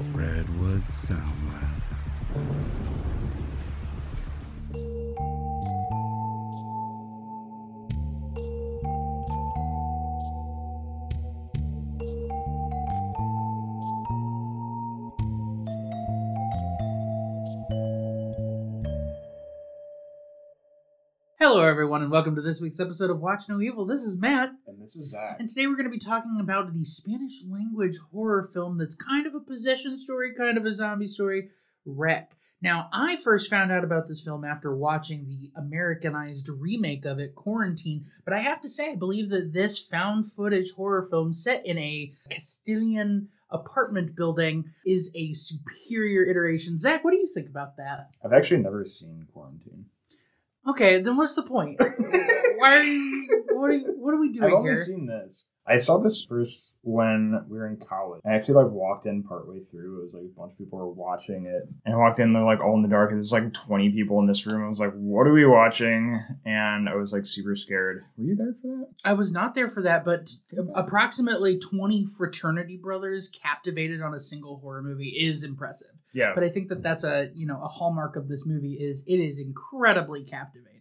Redwood Soundwave. Hello, everyone, and welcome to this week's episode of Watch No Evil. This is Matt, And this is Zach. and today we're going to be talking about the Spanish language horror film that's kind of a possession story, kind of a zombie story, Rec. Now, I first found out about this film after watching the Americanized remake of it, Quarantine, but I have to say, I believe that this found footage horror film set in a Castilian apartment building is a superior iteration. Zach, what do you think about that? I've actually never seen Quarantine. Okay, then what's the point? Why are you? What are, you, what are we doing I've only here? seen this. I saw this first when we were in college. I actually like walked in partway through. It was like a bunch of people were watching it. And I walked in, they're like all in the dark. And there's like 20 people in this room. I was like, what are we watching? And I was like super scared. Were you there for that? I was not there for that, but approximately twenty fraternity brothers captivated on a single horror movie is impressive. Yeah. But I think that that's a you know a hallmark of this movie is it is incredibly captivating.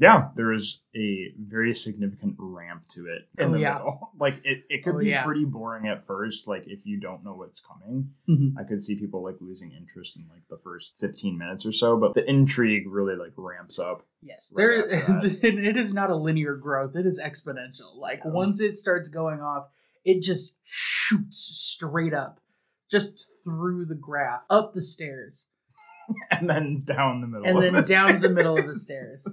Yeah, there is a very significant ramp to it in Oh, the yeah. middle. Like it, it could Oh, be yeah. pretty boring at first, like if you don't know what's coming. Mhm. I could see people like losing interest in like the first 15 minutes or so, but the intrigue really like ramps up. Yes, Right there. it is not a linear growth; it is exponential. Like Yeah. once it starts going off, it just shoots straight up, just through the graph, up the stairs. And then down the middle. and then the down stairs. the middle of the stairs.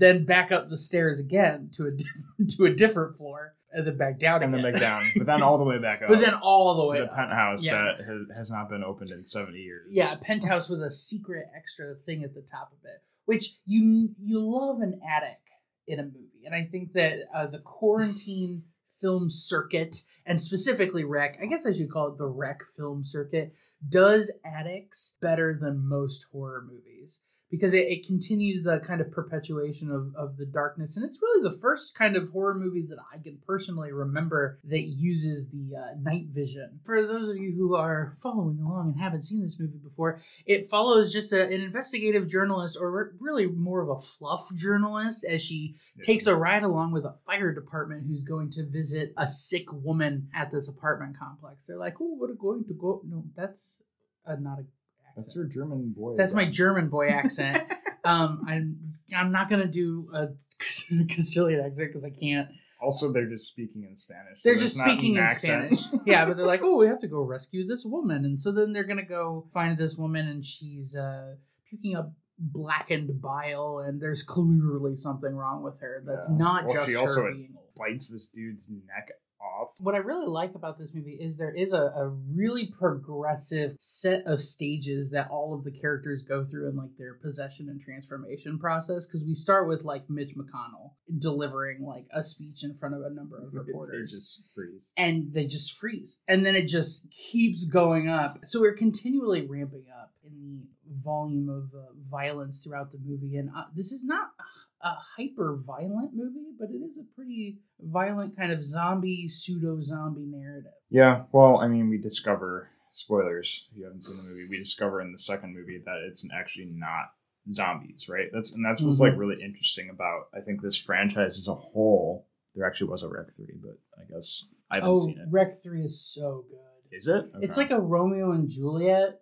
Then back up the stairs again to a to a different floor, and then back down and then back down, but then all the way back up. but then all the way to the up. penthouse Yeah. that has, has not been opened in 70 years. Yeah, a penthouse with a secret extra thing at the top of it, which you you love an attic in a movie, and I think that uh, the quarantine film circuit and specifically Rec, I guess I should call it the Rec film circuit, does attics better than most horror movies because it, it continues the kind of perpetuation of, of the darkness. And it's really the first kind of horror movie that i can personally remember that uses the uh, night vision. For those of you who are following along and haven't seen this movie before it follows just a, an investigative journalist or really more of a fluff journalist as she Yeah. takes a ride along with a fire department who's going to visit a sick woman at this apartment complex. They're like oh we're going to go no that's uh, not a That's your German boy. That's my. German boy accent. um, I'm I'm not gonna do a Castilian accent because I can't. Also, they're just speaking in Spanish. They're so just speaking in accent. Spanish. Yeah, but they're like, oh, we have to go rescue this woman, and so then they're gonna go find this woman, and she's uh, puking up blackened bile, and there's clearly something wrong with her. That's Yeah. not Well, just she her also being old. Bites this dude's neck. What I really like about this movie is there is a, a really progressive set of stages that all of the characters go through in like their possession and transformation process. Because we start with like Mitch McConnell delivering like a speech in front of a number of They reporters. just freeze. and they just freeze and then it just keeps going up so we're continually ramping up in the volume of uh, violence throughout the movie and uh, this is not a hyper violent movie but it is a pretty violent kind of zombie pseudo zombie narrative Yeah, well, I mean, we discover spoilers. If you haven't seen the movie, we discover in the second movie that it's actually not zombies, right? That's and that's what's Mhm. like really interesting about I think this franchise as a whole. There actually was a Rec three, but I guess I haven't oh seen it. rec 3 is so good Is it? it's like a romeo and juliet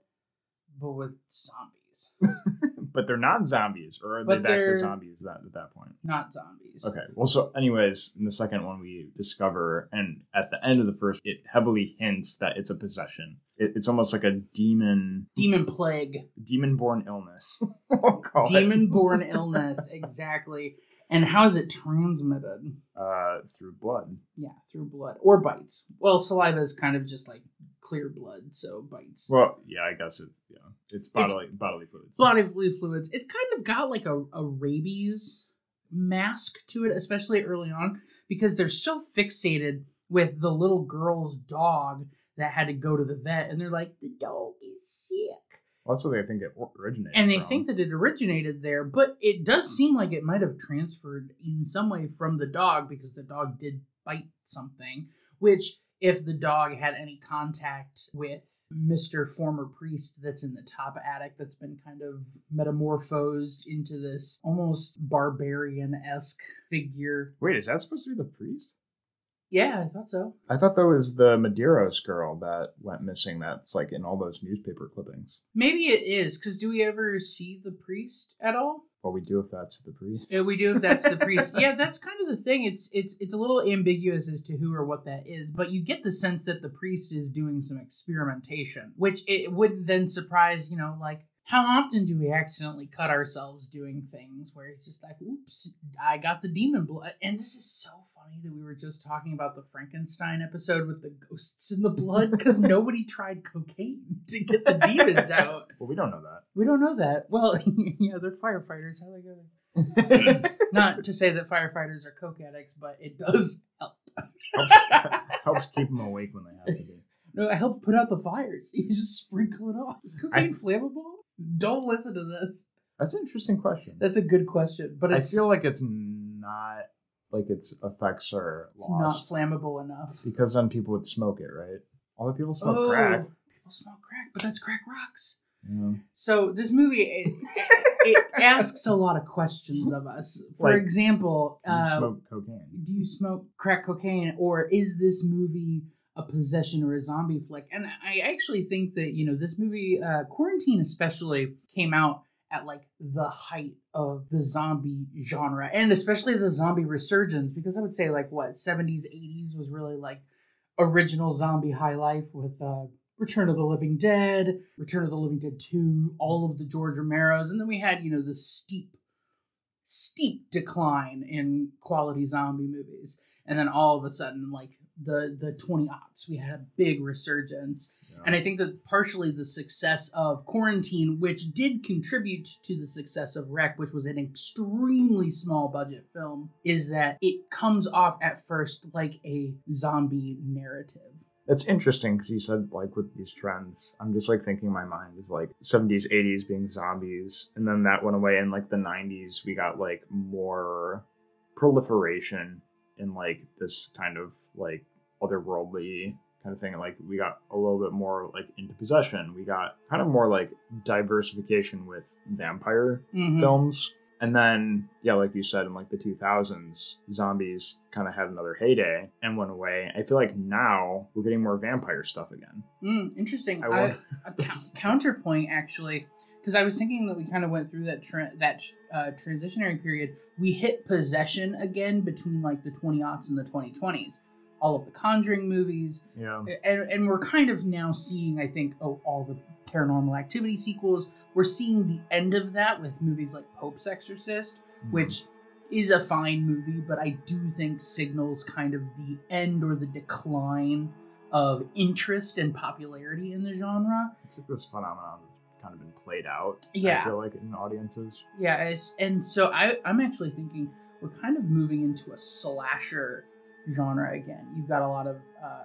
but with zombies but they're not zombies, or are But they back to zombies that, at that point? not zombies Okay. Well, so anyways, in the second one, we discover, and at the end of the first, it heavily hints that it's a possession. It, it's almost like a demon, demon plague demon-born illness. we'll demon born illness exactly and how is it transmitted uh, through blood. yeah through blood or bites well saliva is kind of just like clear blood so bites Well, yeah, I guess it's yeah, it's bodily bodily fluids. bodily fluids it's kind of got like a, a rabies mask to it especially early on because they're so fixated with the little girl's dog that had to go to the vet and they're like the dog is sick Well, that's what they think it originated. and they from. think that it originated there but it does seem like it might have transferred in some way from the dog because the dog did bite something which if the dog had any contact with Mr. Former Priest that's in the top attic that's been kind of metamorphosed into this almost barbarian esque figure. Wait, is that supposed to be the priest? Yeah, I thought so. I thought that was the Medeiros girl that went missing. That's like in all those newspaper clippings. Maybe it is, because do we ever see the priest at all? Well, we do if that's the priest. Yeah, we do if that's the priest. Yeah, that's kind of the thing. It's it's it's a little ambiguous as to who or what that is, but you get the sense that the priest is doing some experimentation, which it wouldn't then surprise, you know, like how often do we accidentally cut ourselves doing things where it's just like, oops, I got the demon blood. And this is so funny that we were just talking about the Frankenstein episode with the ghosts in the blood because nobody tried cocaine to get the demons out. well, we don't know that. We don't know that. Well, yeah, they're firefighters. How they go? Not to say that firefighters are coke addicts, but it does help. helps, helps keep them awake when they have to be. No, it helped put out the fires. You just sprinkle it off. Is cocaine flammable? Don't listen to this. That's an interesting question. That's a good question, but I it's, feel like it's not like its effects are it's not lost flammable enough. because then people would smoke it, right? All the people smoke Oh, crack. People smoke crack, but that's crack rocks. Yeah. So this movie it, it asks a lot of questions of us. For Like, example, You uh, smoke cocaine. do you smoke crack cocaine or is this movie a possession or a zombie flick and i actually think that you know this movie uh, quarantine especially came out at like the height of the zombie genre and especially the zombie resurgence because i would say like what 70s 80s was really like original zombie high life with uh Return of the Living Dead, Return of the Living Dead 2, all of the George Romero's, and then we had, you know, the steep steep decline in quality zombie movies. And then all of a sudden, like the the 20 aughts, we had a big resurgence. Yeah. And I think that partially the success of Quarantine, which did contribute to the success of Rec, which was an extremely small budget film, is that it comes off at first like a zombie narrative. It's interesting because you said like with these trends, I'm just like thinking in my mind is like 70s, 80s being zombies, and then that went away in like the 90s. We got like more proliferation in like this kind of like otherworldly kind of thing. Like we got a little bit more like into possession. We got kind of more like diversification with vampire Mhm. films. And then, yeah, like you said, in like the 2000s, zombies kind of had another heyday and went away. I feel like now we're getting more vampire stuff again. Mm, interesting. I I, a counterpoint actually, because I was thinking that we kind of went through that tra- that uh, transitionary period. We hit possession again between like the 20 aughts and the 2020s. All of the Conjuring movies, Yeah. and and we're kind of now seeing, I think, oh, all the Paranormal Activity sequels. We're seeing the end of that with movies like Pope's Exorcist, which is a fine movie, but I do think signals kind of the end or the decline of interest and popularity in the genre. it's like this phenomenon kind of been played out. Yeah. I feel like in audiences. Yeah, it's, and so I, I'm actually thinking we're kind of moving into a slasher genre again. You've got a lot of, uh,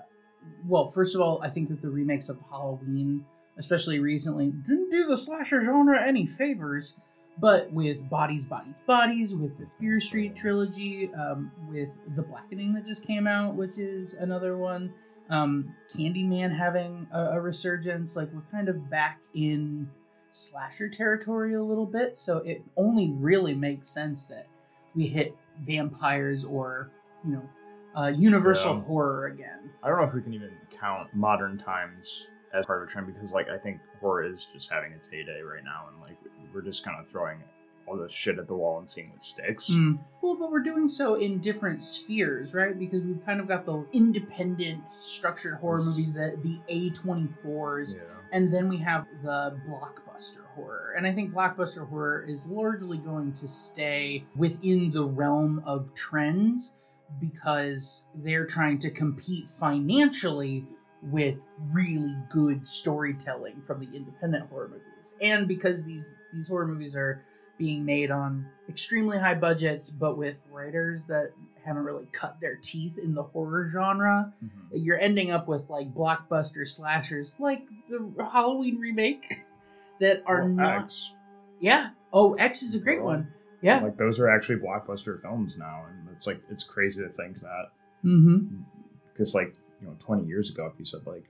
well, first of all, I think that the remakes of Halloween, especially recently, didn't do the slasher genre any favors. But with Bodies, Bodies, Bodies, with the Fear Street trilogy, um, with The Blackening that just came out, which is another one, um, Candyman having a, a resurgence, like we're kind of back in slasher territory a little bit. So it only really makes sense that we hit vampires or, you know, uh, universal Yeah. horror again. I don't know if we can even count modern times as part of a trend because, like, I think horror is just having its heyday right now, and like we're just kind of throwing all the shit at the wall and seeing what sticks. Mm. Well, but we're doing so in different spheres, right? Because we've kind of got the independent structured horror Yes. movies, the the A24s, Yeah. and then we have the blockbuster horror. And I think blockbuster horror is largely going to stay within the realm of trends because they're trying to compete financially with really good storytelling from the independent horror movies. And because these these horror movies are being made on extremely high budgets but with writers that haven't really cut their teeth in the horror genre, Mhm. you're ending up with like blockbuster slashers like the Halloween remake that are Well, not X. Yeah. Oh, X is a great Well, one. Yeah. Like those are actually blockbuster films now, and it's like it's crazy to think that mm-hmm. because like you know 20 years ago if you said like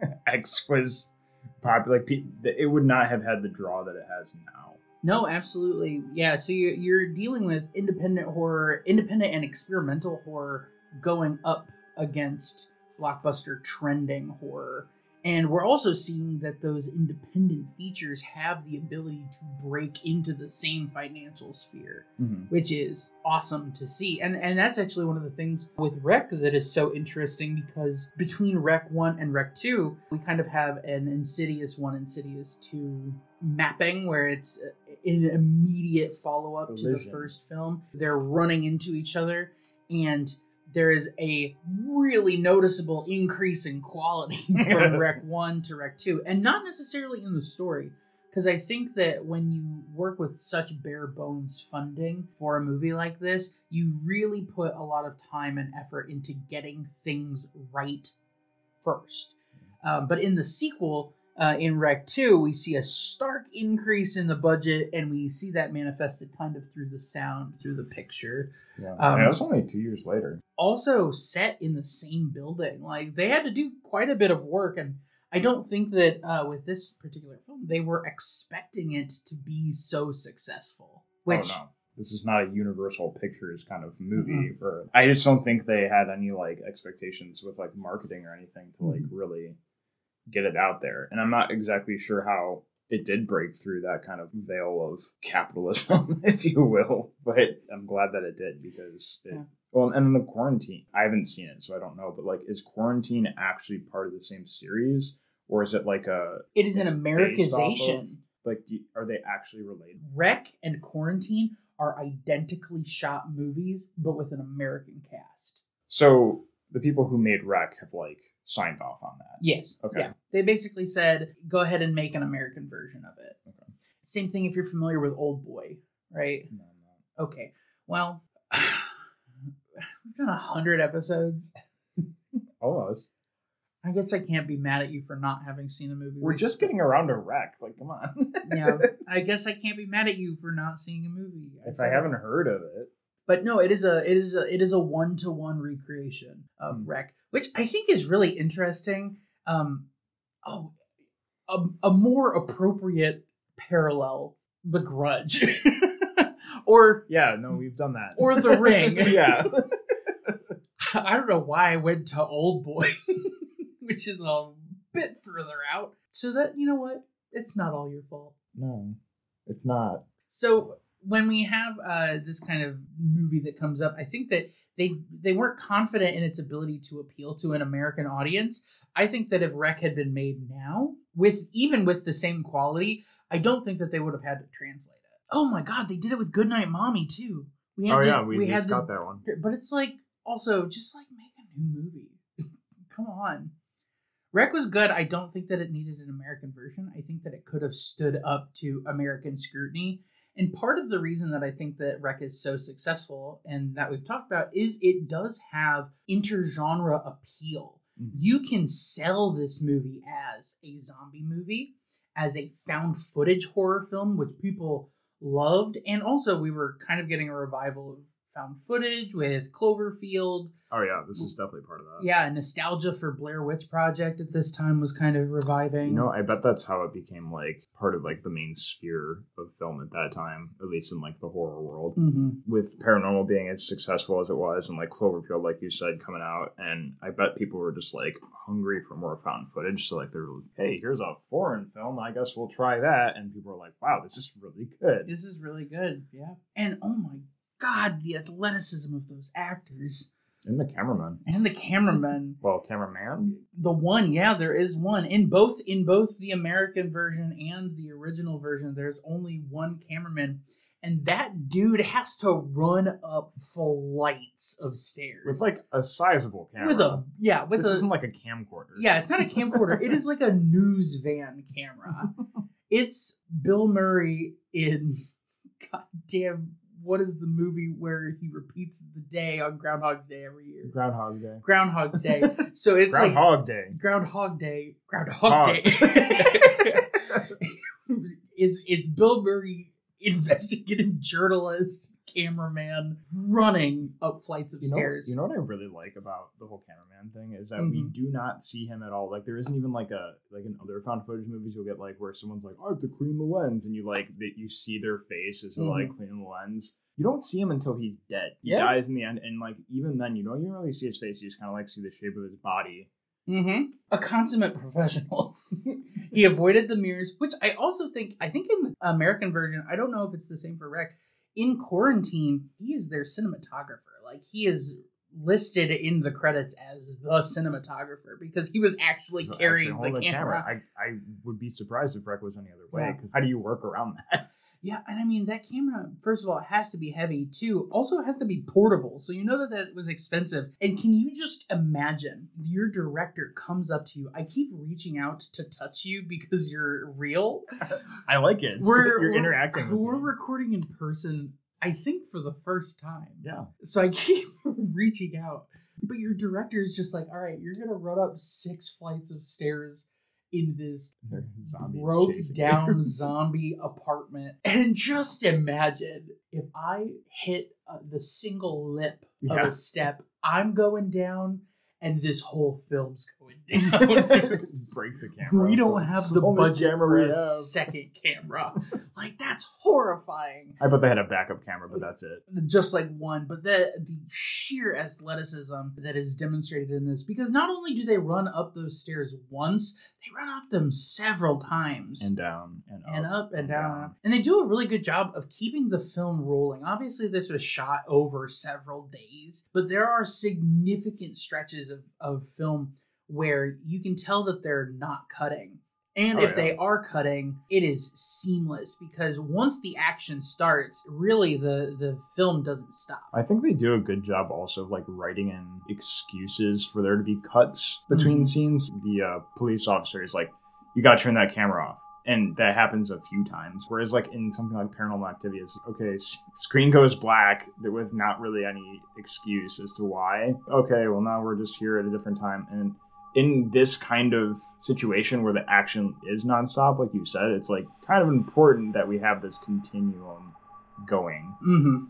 X was popular, like it would not have had the draw that it has now. No, absolutely. Yeah, so you're, you're dealing with independent horror, independent and experimental horror going up against blockbuster trending horror. And we're also seeing that those independent features have the ability to break into the same financial sphere, mm-hmm. which is awesome to see. And and that's actually one of the things with Rec that is so interesting because between Rec 1 and Rec 2, we kind of have an Insidious 1, Insidious 2 mapping where it's an immediate follow up to the first film. They're running into each other and there is a really noticeable increase in quality from Rec 1 to Rec 2, and not necessarily in the story. Because I think that when you work with such bare bones funding for a movie like this, you really put a lot of time and effort into getting things right first. Um, but in the sequel, uh, in Rec 2, we see a stark increase in the budget, and we see that manifested kind of through the sound, through the picture Yeah, Um, it was only two years later. also set in the same building. Like they had to do quite a bit of work, and I don't think that uh, with this particular film they were expecting it to be so successful. Which oh, no. this is not a Universal Pictures kind of movie. Mm-hmm. Or I just don't think they had any like expectations with like marketing or anything to like Mhm. really get it out there. And I'm not exactly sure how it did break through that kind of veil of capitalism, if you will. But I'm glad that it did because it, Yeah. well, and then the quarantine. I haven't seen it, so I don't know. But like, is quarantine actually part of the same series, or is it like a it is an of- Americanization. like? do- Are they actually related? Rec and Quarantine are identically shot movies, but with an American cast. So the people who made Rec have like signed off on that. Yes. Okay. Yeah. They basically said, go ahead and make an American version of it. Okay. Same thing if you're familiar with Old Boy, right? No, no. Okay. Well, we've done a hundred episodes. Almost. I guess I can't be mad at you for not having seen a movie. We're just getting around to Rec. Like, come on. yeah. I guess I can't be mad at you for not seeing a movie. if said I haven't heard of it, but no, it is a it is a it is a one to one recreation of Hmm. Rec, which I think is really interesting. Um, oh, a, a more appropriate parallel, The Grudge, or yeah, no, we've done that. or The Ring. yeah. I don't know why I went to Old Boy, which is a bit further out. So that you know what, it's not all your fault. No, it's not. So when we have uh, this kind of movie that comes up, I think that they they weren't confident in its ability to appeal to an American audience. I think that if Rec had been made now, with even with the same quality, I don't think that they would have had to translate it. Oh my God, they did it with Goodnight Mommy too. We Oh the- yeah, we, had just the- got that one. but it's like also just like make a new movie. Come on. Rec was good. I don't think that it needed an American version. I think that it could have stood up to American scrutiny. And part of the reason that I think that Rec is so successful and that we've talked about is it does have intergenre appeal. Mhm. You can sell this movie as a zombie movie, as a found footage horror film, which people loved. And also, we were kind of getting a revival of found footage with Cloverfield. Oh yeah, this is definitely part of that. Yeah, nostalgia for Blair Witch Project at this time was kind of reviving. You know, I bet that's how it became like part of like the main sphere of film at that time, at least in like the horror world. hmm With paranormal being as successful as it was, and like Cloverfield, like you said, coming out, and I bet people were just like hungry for more found footage. So like they're like, hey, here's a foreign film. I guess we'll try that. And people were like, wow, this is really good. This is really good. Yeah. And oh my God, the athleticism of those actors And the cameraman. and the cameraman. Well, cameraman. the one yeah there is one in both in both the american version and the original version there's only one cameraman and that dude has to run up flights of stairs With like a sizable camera. with a yeah with this a isn't like a camcorder. yeah it's not a camcorder it is like a news van camera it's bill murray in goddamn what is the movie where he repeats the day on groundhog's day every year Groundhog Day. groundhog's day so it's like Groundhog Day. Groundhog Day. Groundhog Hog. Day. it's it's Bill Murray, investigative journalist, cameraman running up flights of You know, stairs. you know what I really like about the whole cameraman thing is that we Mhm. do not see him at all. Like there isn't even like a like in other found footage movies you'll get like where someone's like, I have to clean the lens, and you like that you see their face as they're like cleaning the lens. You don't see him until he's dead. He Mm-hmm. Yeah. dies in the end, and like even then, you don't even really see his face. You just kind of like see the shape of his body. Mm-hmm. A consummate professional. he avoided the mirrors, which I also think, I think in the American version, I don't know if it's the same for Rec. In quarantine, he is their cinematographer. Like he is listed in the credits as the cinematographer because he was actually So carrying actually the holding camera. I I would be surprised if Rec was any other way. Yeah. Because how do you work around that? Yeah, and I mean that camera. First of all, it has to be heavy too. Also, it has to be portable, so you know that that was expensive. And can you just imagine your director comes up to you? I keep reaching out to touch you because you're real. I like it. We're you're we're- interacting. We're recording in person. I think for the first time. Yeah. So I keep reaching out, but your director is just like, "All right, you're gonna run up six flights of stairs." In this zombies broke down zombie apartment. And just imagine if I hit uh, the single lip of Yeah. a step, I'm going down, and this whole film's going down. Break the camera. we don't have the budget camera for a second camera. Like that's horrifying. I bet they had a backup camera, but that's it. Just like one, but the the sheer athleticism that is demonstrated in this, because not only do they run up those stairs once, they run up them several times And down and up. and up and down, and. And they do a really good job of keeping the film rolling. Obviously, this was shot over several days, but there are significant stretches of, of film where you can tell that they're not cutting. And Oh, if yeah. they are cutting, it is seamless because once the action starts, really the, the film doesn't stop. I think they do a good job also of like writing in excuses for there to be cuts between Mhm. scenes. The uh, police officer is like, "You got to turn that camera off," and that happens a few times. Whereas like in something like Paranormal Activity, it's okay, screen goes black with not really any excuse as to why. Okay, well now we're just here at a different time, and in this kind of situation where the action is nonstop, like you said, it's like kind of important that we have this continuum going Mm-hmm.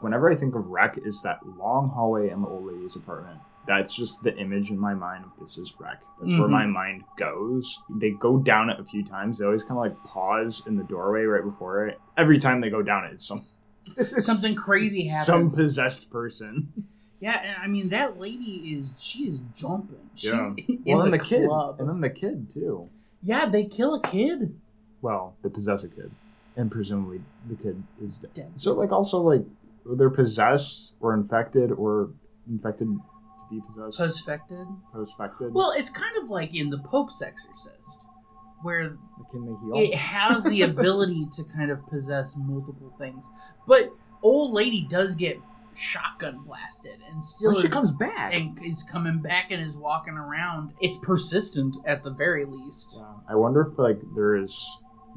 whenever I think of Rec, is that long hallway in the old lady's apartment. That's just the image in my mind of this is Rec. That's where Mhm. my mind goes. They go down it a few times. They always kind of like pause in the doorway right before it. Every time they go down it, it's some Something crazy happens. Some possessed person. Yeah, and I mean that lady is she is jumping. She's Yeah. in well, and the, the kid, club. and then the kid too. Yeah, they kill a kid. Well, they possess a kid, and presumably the kid is dead. Dead. So, like, also like they're possessed or infected or infected to be possessed, Post-fected. post-infected. Well, it's kind of like in the Pope's Exorcist, where can they heal? it has the ability to kind of possess multiple things. But old lady does get shotgun blasted and still Well, she comes back. and is coming back and is walking around. It's persistent at the very least. Yeah. I wonder if like there is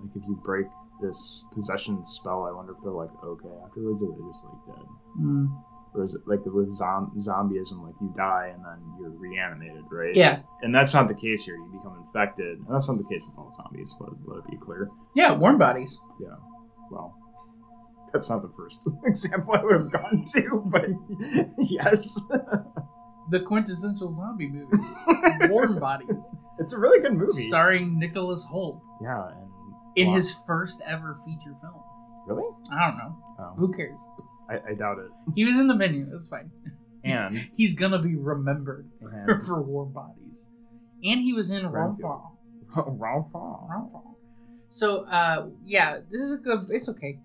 like if you break this possession spell, I wonder if they're like okay afterwards, or they're just like dead, Mm. or is it like with zom- zombieism, like you die and then you're reanimated, right? Yeah, And that's not the case here. You become infected, and that's not the case with all zombies. Let, let it be clear. yeah, warm bodies. Yeah. Well, that's not the first example I would have gone to, but yes, The quintessential zombie movie, Warm Bodies, it's a really good movie. starring Nicholas Hoult yeah, and in wow. his first ever feature film. really, I don't know. oh, Who cares? I, I doubt it. He was in the menu. It's fine. And He's gonna be remembered and for Warm Bodies, and he was in. Ralph Fiennes. Renfield. So, uh, yeah, this is a good. It's okay.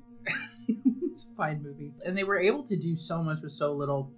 it's a fine movie, and they were able to do so much with so little.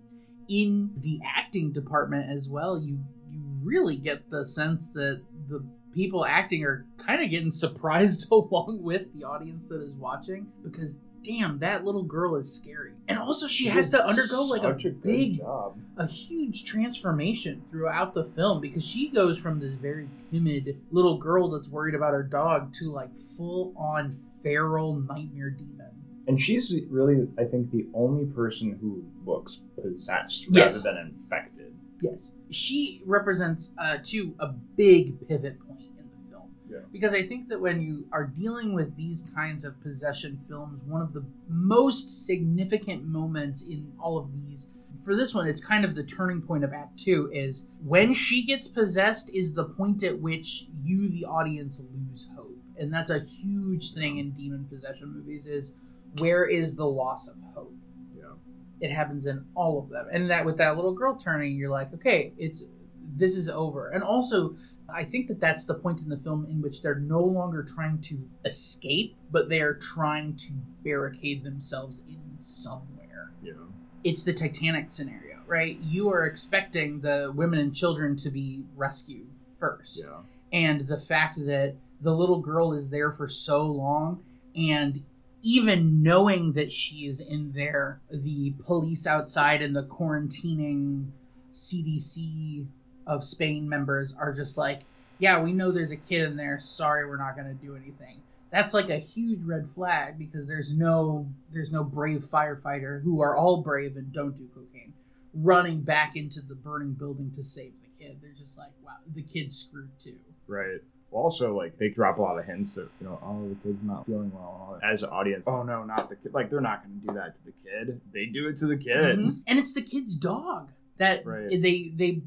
In the acting department as well, you you really get the sense that the people acting are kind of getting surprised along with the audience that is watching because damn that little girl is scary and also she, has to undergo like a good big job. a huge transformation throughout the film because she goes from this very timid little girl that's worried about her dog to like full on feral nightmare demon. And she's really, I think, the only person who looks possessed Yes. rather than infected. Yes, she represents uh, to a big pivot point in the film. Yeah. because I think that when you are dealing with these kinds of possession films, one of the most significant moments in all of these, for this one, it's kind of the turning point of Act Two, is when she gets possessed, is the point at which you, the audience, lose hope. And that's a huge thing in demon possession movies is where is the loss of hope? Yeah. It happens in all of them. And that with that little girl turning, you're like, okay, it's this is over. And also I think that that's the point in the film in which they're no longer trying to escape, but they are trying to barricade themselves in somewhere. Yeah. It's the Titanic scenario, right? You are expecting the women and children to be rescued first. Yeah. And the fact that the little girl is there for so long and even knowing that she is in there, the police outside and the quarantining CDC of Spain members are just like, yeah, we know there's a kid in there. Sorry, we're not going to do anything. That's like a huge red flag because there's no there's no brave firefighter who are all brave and don't do cocaine running back into the burning building to save the kid. They're just like, wow, the kid's screwed too. Right. Also, like they drop a lot of hints that you know, oh, the kid's not feeling well. and all that. As an audience, oh no, not the kid. Like they're not going to do that to the kid. They do it to the kid. Mhm. And it's the kid's dog that Right. they they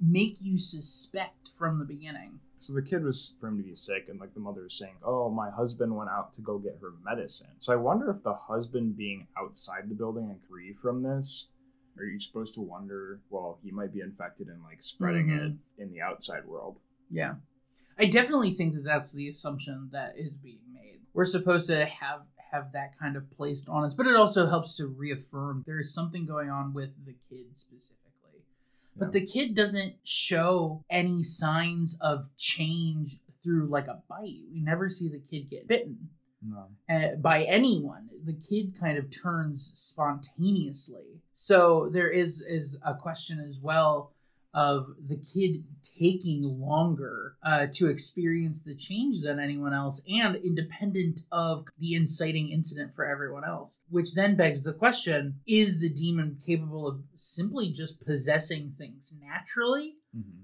make you suspect from the beginning. So the kid was for him to be sick, and like the mother is saying, "Oh, my husband went out to go get her medicine." So I wonder if the husband being outside the building and free from this, are you supposed to wonder? Well, he might be infected and like spreading Mhm. it in the outside world. Yeah. I definitely think that that's the assumption that is being made. We're supposed to have have that kind of placed on us, but it also helps to reaffirm there is something going on with the kid specifically. Yeah. But the kid doesn't show any signs of change through like a bite. We never see the kid get bitten No. uh, by anyone. The kid kind of turns spontaneously. So there is is a question as well of the kid taking longer uh, to experience the change than anyone else and independent of the inciting incident for everyone else which then begs the question is the demon capable of simply just possessing things naturally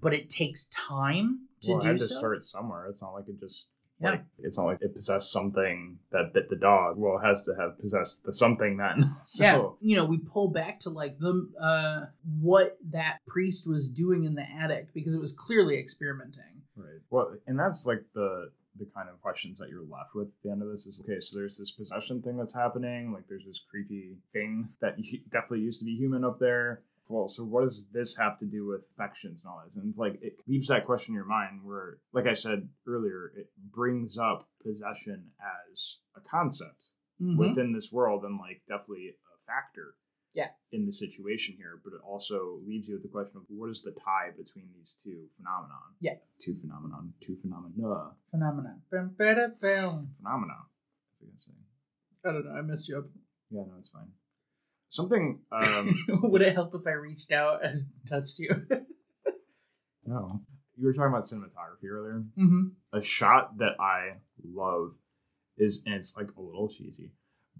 but it takes time to well, it do had to so start somewhere. It's not like it just Yeah. like it's not like it possessed something that bit the dog. Well, it has to have possessed the something then. so yeah you know we pull back to like the uh what that priest was doing in the attic because it was clearly experimenting Right. Well, and that's like the the kind of questions that you're left with at the end of this is okay. So there's this possession thing that's happening. Like there's this creepy thing that definitely used to be human up there. Well, so what does this have to do with affections and all this? And it's like it leaves that question in your mind where, like I said earlier, it brings up possession as a concept Mhm. within this world and like definitely a factor Yeah. in the situation here but it also leaves you with the question of what is the tie between these two phenomenon Yeah. two phenomenon two phenomena phenomena bum. phenomena that's what I say i don't know i messed you up yeah no it's fine something um would it help if i reached out and touched you no you were talking about cinematography earlier hmm a shot that I love is, and it's like a little cheesy,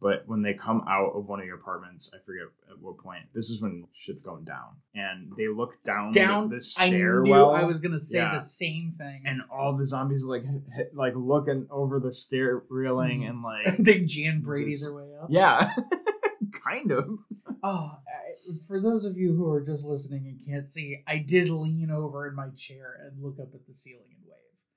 but when they come out of one of your apartments, I forget at what point. This is when shit's going down, and they look down down the, the i stairwell. i was gonna say Yeah. the same thing and all the zombies are like like looking over the stair railing Mhm. and like they jan brady Just- their way up yeah, kind of. Oh, I- for those of you who are just listening and can't see, I did lean over in my chair and look up at the ceiling and wave.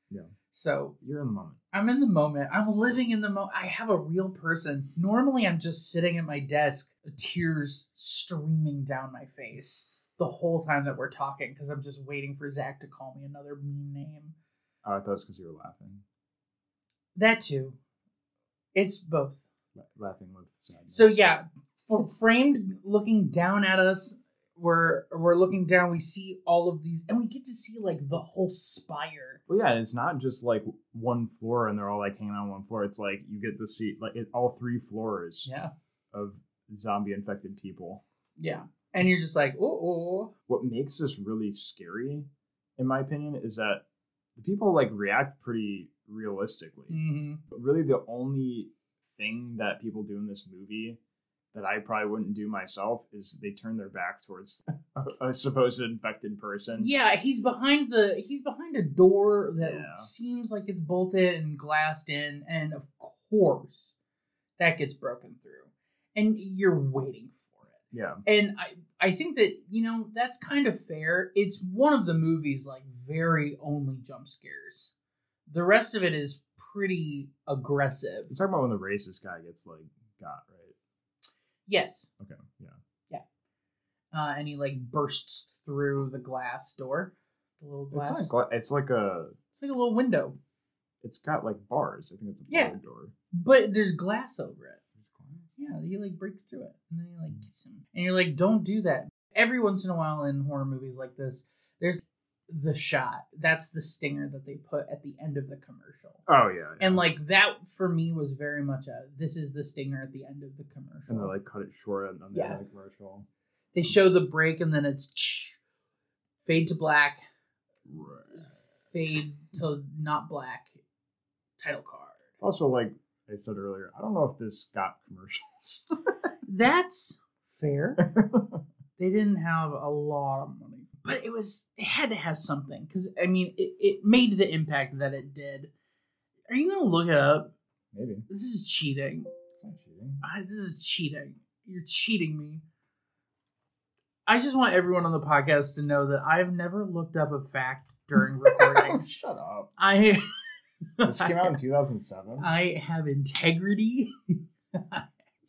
Yeah. So You're in the moment. I'm in the moment. I'm living in the moment. I have a real person. Normally, I'm just sitting at my desk, tears streaming down my face the whole time that we're talking because I'm just waiting for Zach to call me another mean name. Oh, I thought it was because you were laughing, That too. It's both. La- laughing with sadness. So yeah, framed looking down at us. We're we're looking down. We see all of these, and we get to see like the whole spire. Well, yeah, it's not just like one floor and they're all like hanging on one floor. It's like you get to see like it, all three floors Yeah, of zombie infected people. yeah, and you're just like, oh, What makes this really scary, in my opinion, is that the people like react pretty realistically. hmm But really, the only thing that people do in this movie that I probably wouldn't do myself is they turn their back towards a, a supposed infected person. Yeah, he's behind the he's behind a door that Yeah. seems like it's bolted and glassed in, and of course that gets broken through, and you're waiting for it. Yeah. And I I think that you know that's kind of fair. It's one of the movies like very only jump scares. The rest of it is pretty aggressive. You're talking about when the racist guy gets like got, right? Yes, Okay. Yeah. Yeah. Uh, and he like bursts through the glass door, the little glass. It's not gla- it's like a it's like a little window, it's got like bars. I think it's a Yeah. bar door. but there's glass over it. Yeah, he like breaks through it, and then he like gets him, and you're like, "Don't do that." Every once in a while in horror movies like this, there's the shot. That's the stinger that they put at the end of the commercial, Oh yeah. yeah. and like that for me was very much a this is the stinger at the end of the commercial. and they like cut it short on the Yeah. commercial. they show the break, and then it's fade to black, fade to not black, title card. Also, like I said earlier, I don't know if this got commercials. That's fair. they didn't have a lot of money, but it was it had to have something because I mean it, it made the impact that it did. Are you gonna look it up? Maybe. This is cheating. It's cheating. I, this is cheating. You're cheating me. I just want everyone on the podcast to know that I've never looked up a fact during oh, recording. Shut up. I This came out in 2007. I have integrity.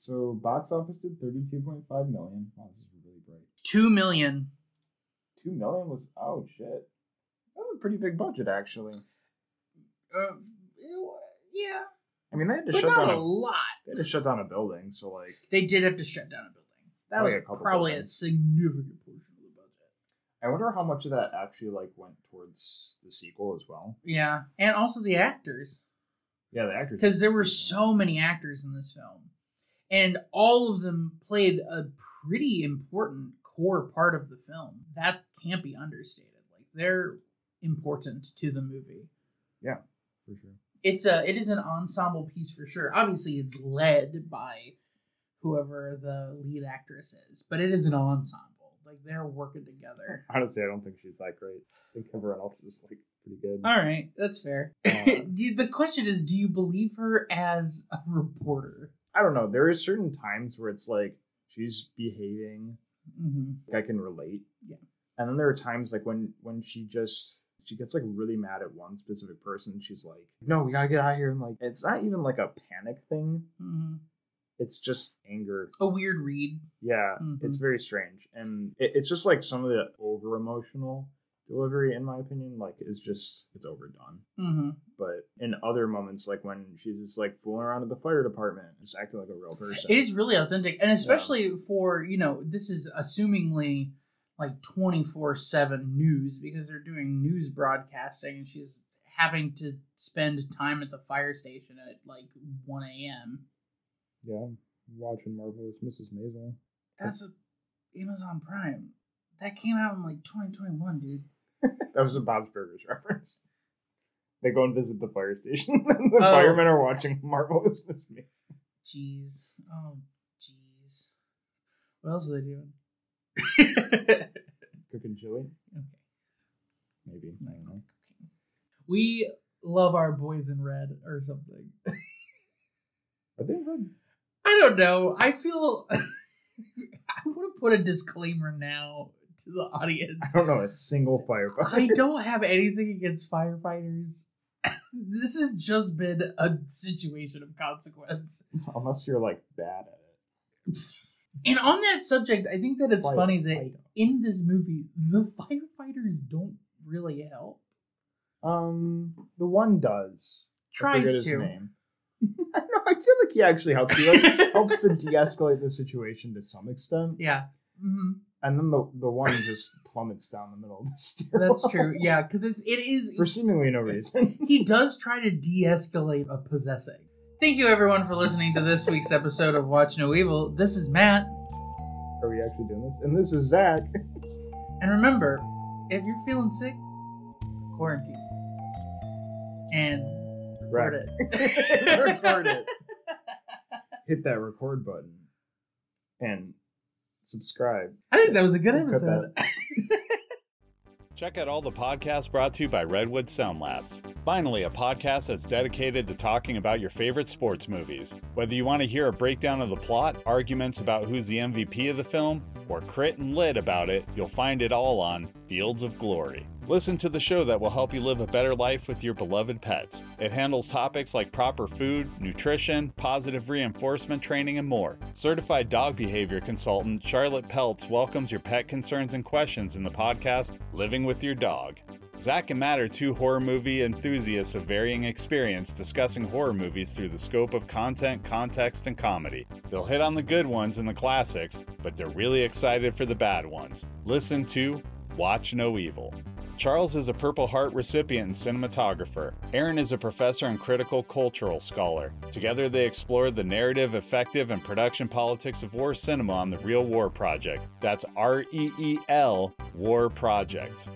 So box office did 32.5 million. Wow, this is really great. Two million. Two million was oh shit. That was a pretty big budget actually. Uh, yeah, I mean, they had to but shut not down. a A, lot. they had to shut down a building. So like, They did have to shut down a building. That was a probably buildings. a significant portion of the budget. I wonder how much of that actually like went towards the sequel as well. Yeah, and also the actors, Yeah, the actors. because there were so many actors in this film, and all of them played a pretty important core part of the film. That can't be understated. Like they're important to the movie. Yeah, for sure. It's a it is an ensemble piece for sure. Obviously, it's led by whoever the lead actress is, but it is an ensemble. Like they're working together. Honestly, I don't think she's that great. I think everyone else is like pretty good. All right, that's fair. Uh, the question is, do you believe her as a reporter? I don't know. There are certain times where it's like she's behaving hmm like I can relate. Yeah. And then there are times like when when she just she gets like really mad at one specific person. She's like, "No, we gotta get out of here." And like, it's not even like a panic thing. hmm It's just anger. A weird read. Yeah, Mhm. it's very strange, and it, it's just like some of the over emotional delivery, in my opinion, like is just it's overdone. hmm But in other moments, like when she's just like fooling around at the fire department, just acting like a real person. It is really authentic, and especially for you know, this is assumingly like twenty four seven news because they're doing news broadcasting, and she's having to spend time at the fire station at like one a.m. Yeah, watching Marvelous Mrs. Maisel. That's a, Amazon Prime. That came out in like twenty twenty one, dude. That was a Bob's Burgers reference. They go and visit the fire station. and the Oh. firemen are watching Marvelous Mrs. Maisel. Jeez. Oh, jeez. What else are they doing? Cooking chili, okay. maybe. I don't know. We love our boys in red or something. Are they red? I don't know. I feel I want to put a disclaimer now to the audience. I don't know. A single firefighter. I don't have anything against firefighters. this has just been a situation of consequence. Unless you're like bad at it. And on that subject, I think that it's Fire- funny that in this movie, the firefighters don't really help. Um, the one does. Tries to. name. I know. I feel like he actually helps. He like, helps to de-escalate the situation to some extent, Yeah. hmm and then the the one just plummets down the middle of the stairwell. That's true. Yeah, because it's it is for seemingly no reason. he does try to de-escalate a possessing. Thank you everyone for listening to this week's episode of Watch No Evil. This is Matt, Are we actually doing this? And this is Zach. and remember, if you're feeling sick, quarantine and record Right. it. Record it. Hit that record button. and subscribe. I think that was a good We'll episode. Check out all the podcasts brought to you by Redwood Sound Labs. Finally, a podcast that's dedicated to talking about your favorite sports movies. Whether you want to hear a breakdown of the plot, arguments about who's the MVP of the film, or crit and lit about it, you'll find it all on Fields of Glory. Listen to the show that will help you live a better life with your beloved pets. It handles topics like proper food, nutrition, positive reinforcement training, and more. Certified dog behavior consultant Charlotte Peltz welcomes your pet concerns and questions in the podcast Living with Your Dog. Zach and Matt are two horror movie enthusiasts of varying experience discussing horror movies through the scope of content, context, and comedy. They'll hit on the good ones and the classics, but they're really excited for the bad ones. Listen to Watch No Evil. Charles is a Purple Heart recipient and cinematographer. Aaron is a professor and critical cultural scholar. Together, they explored the narrative, effective, and production politics of war cinema on the Reel War Project. That's R E E L War Project.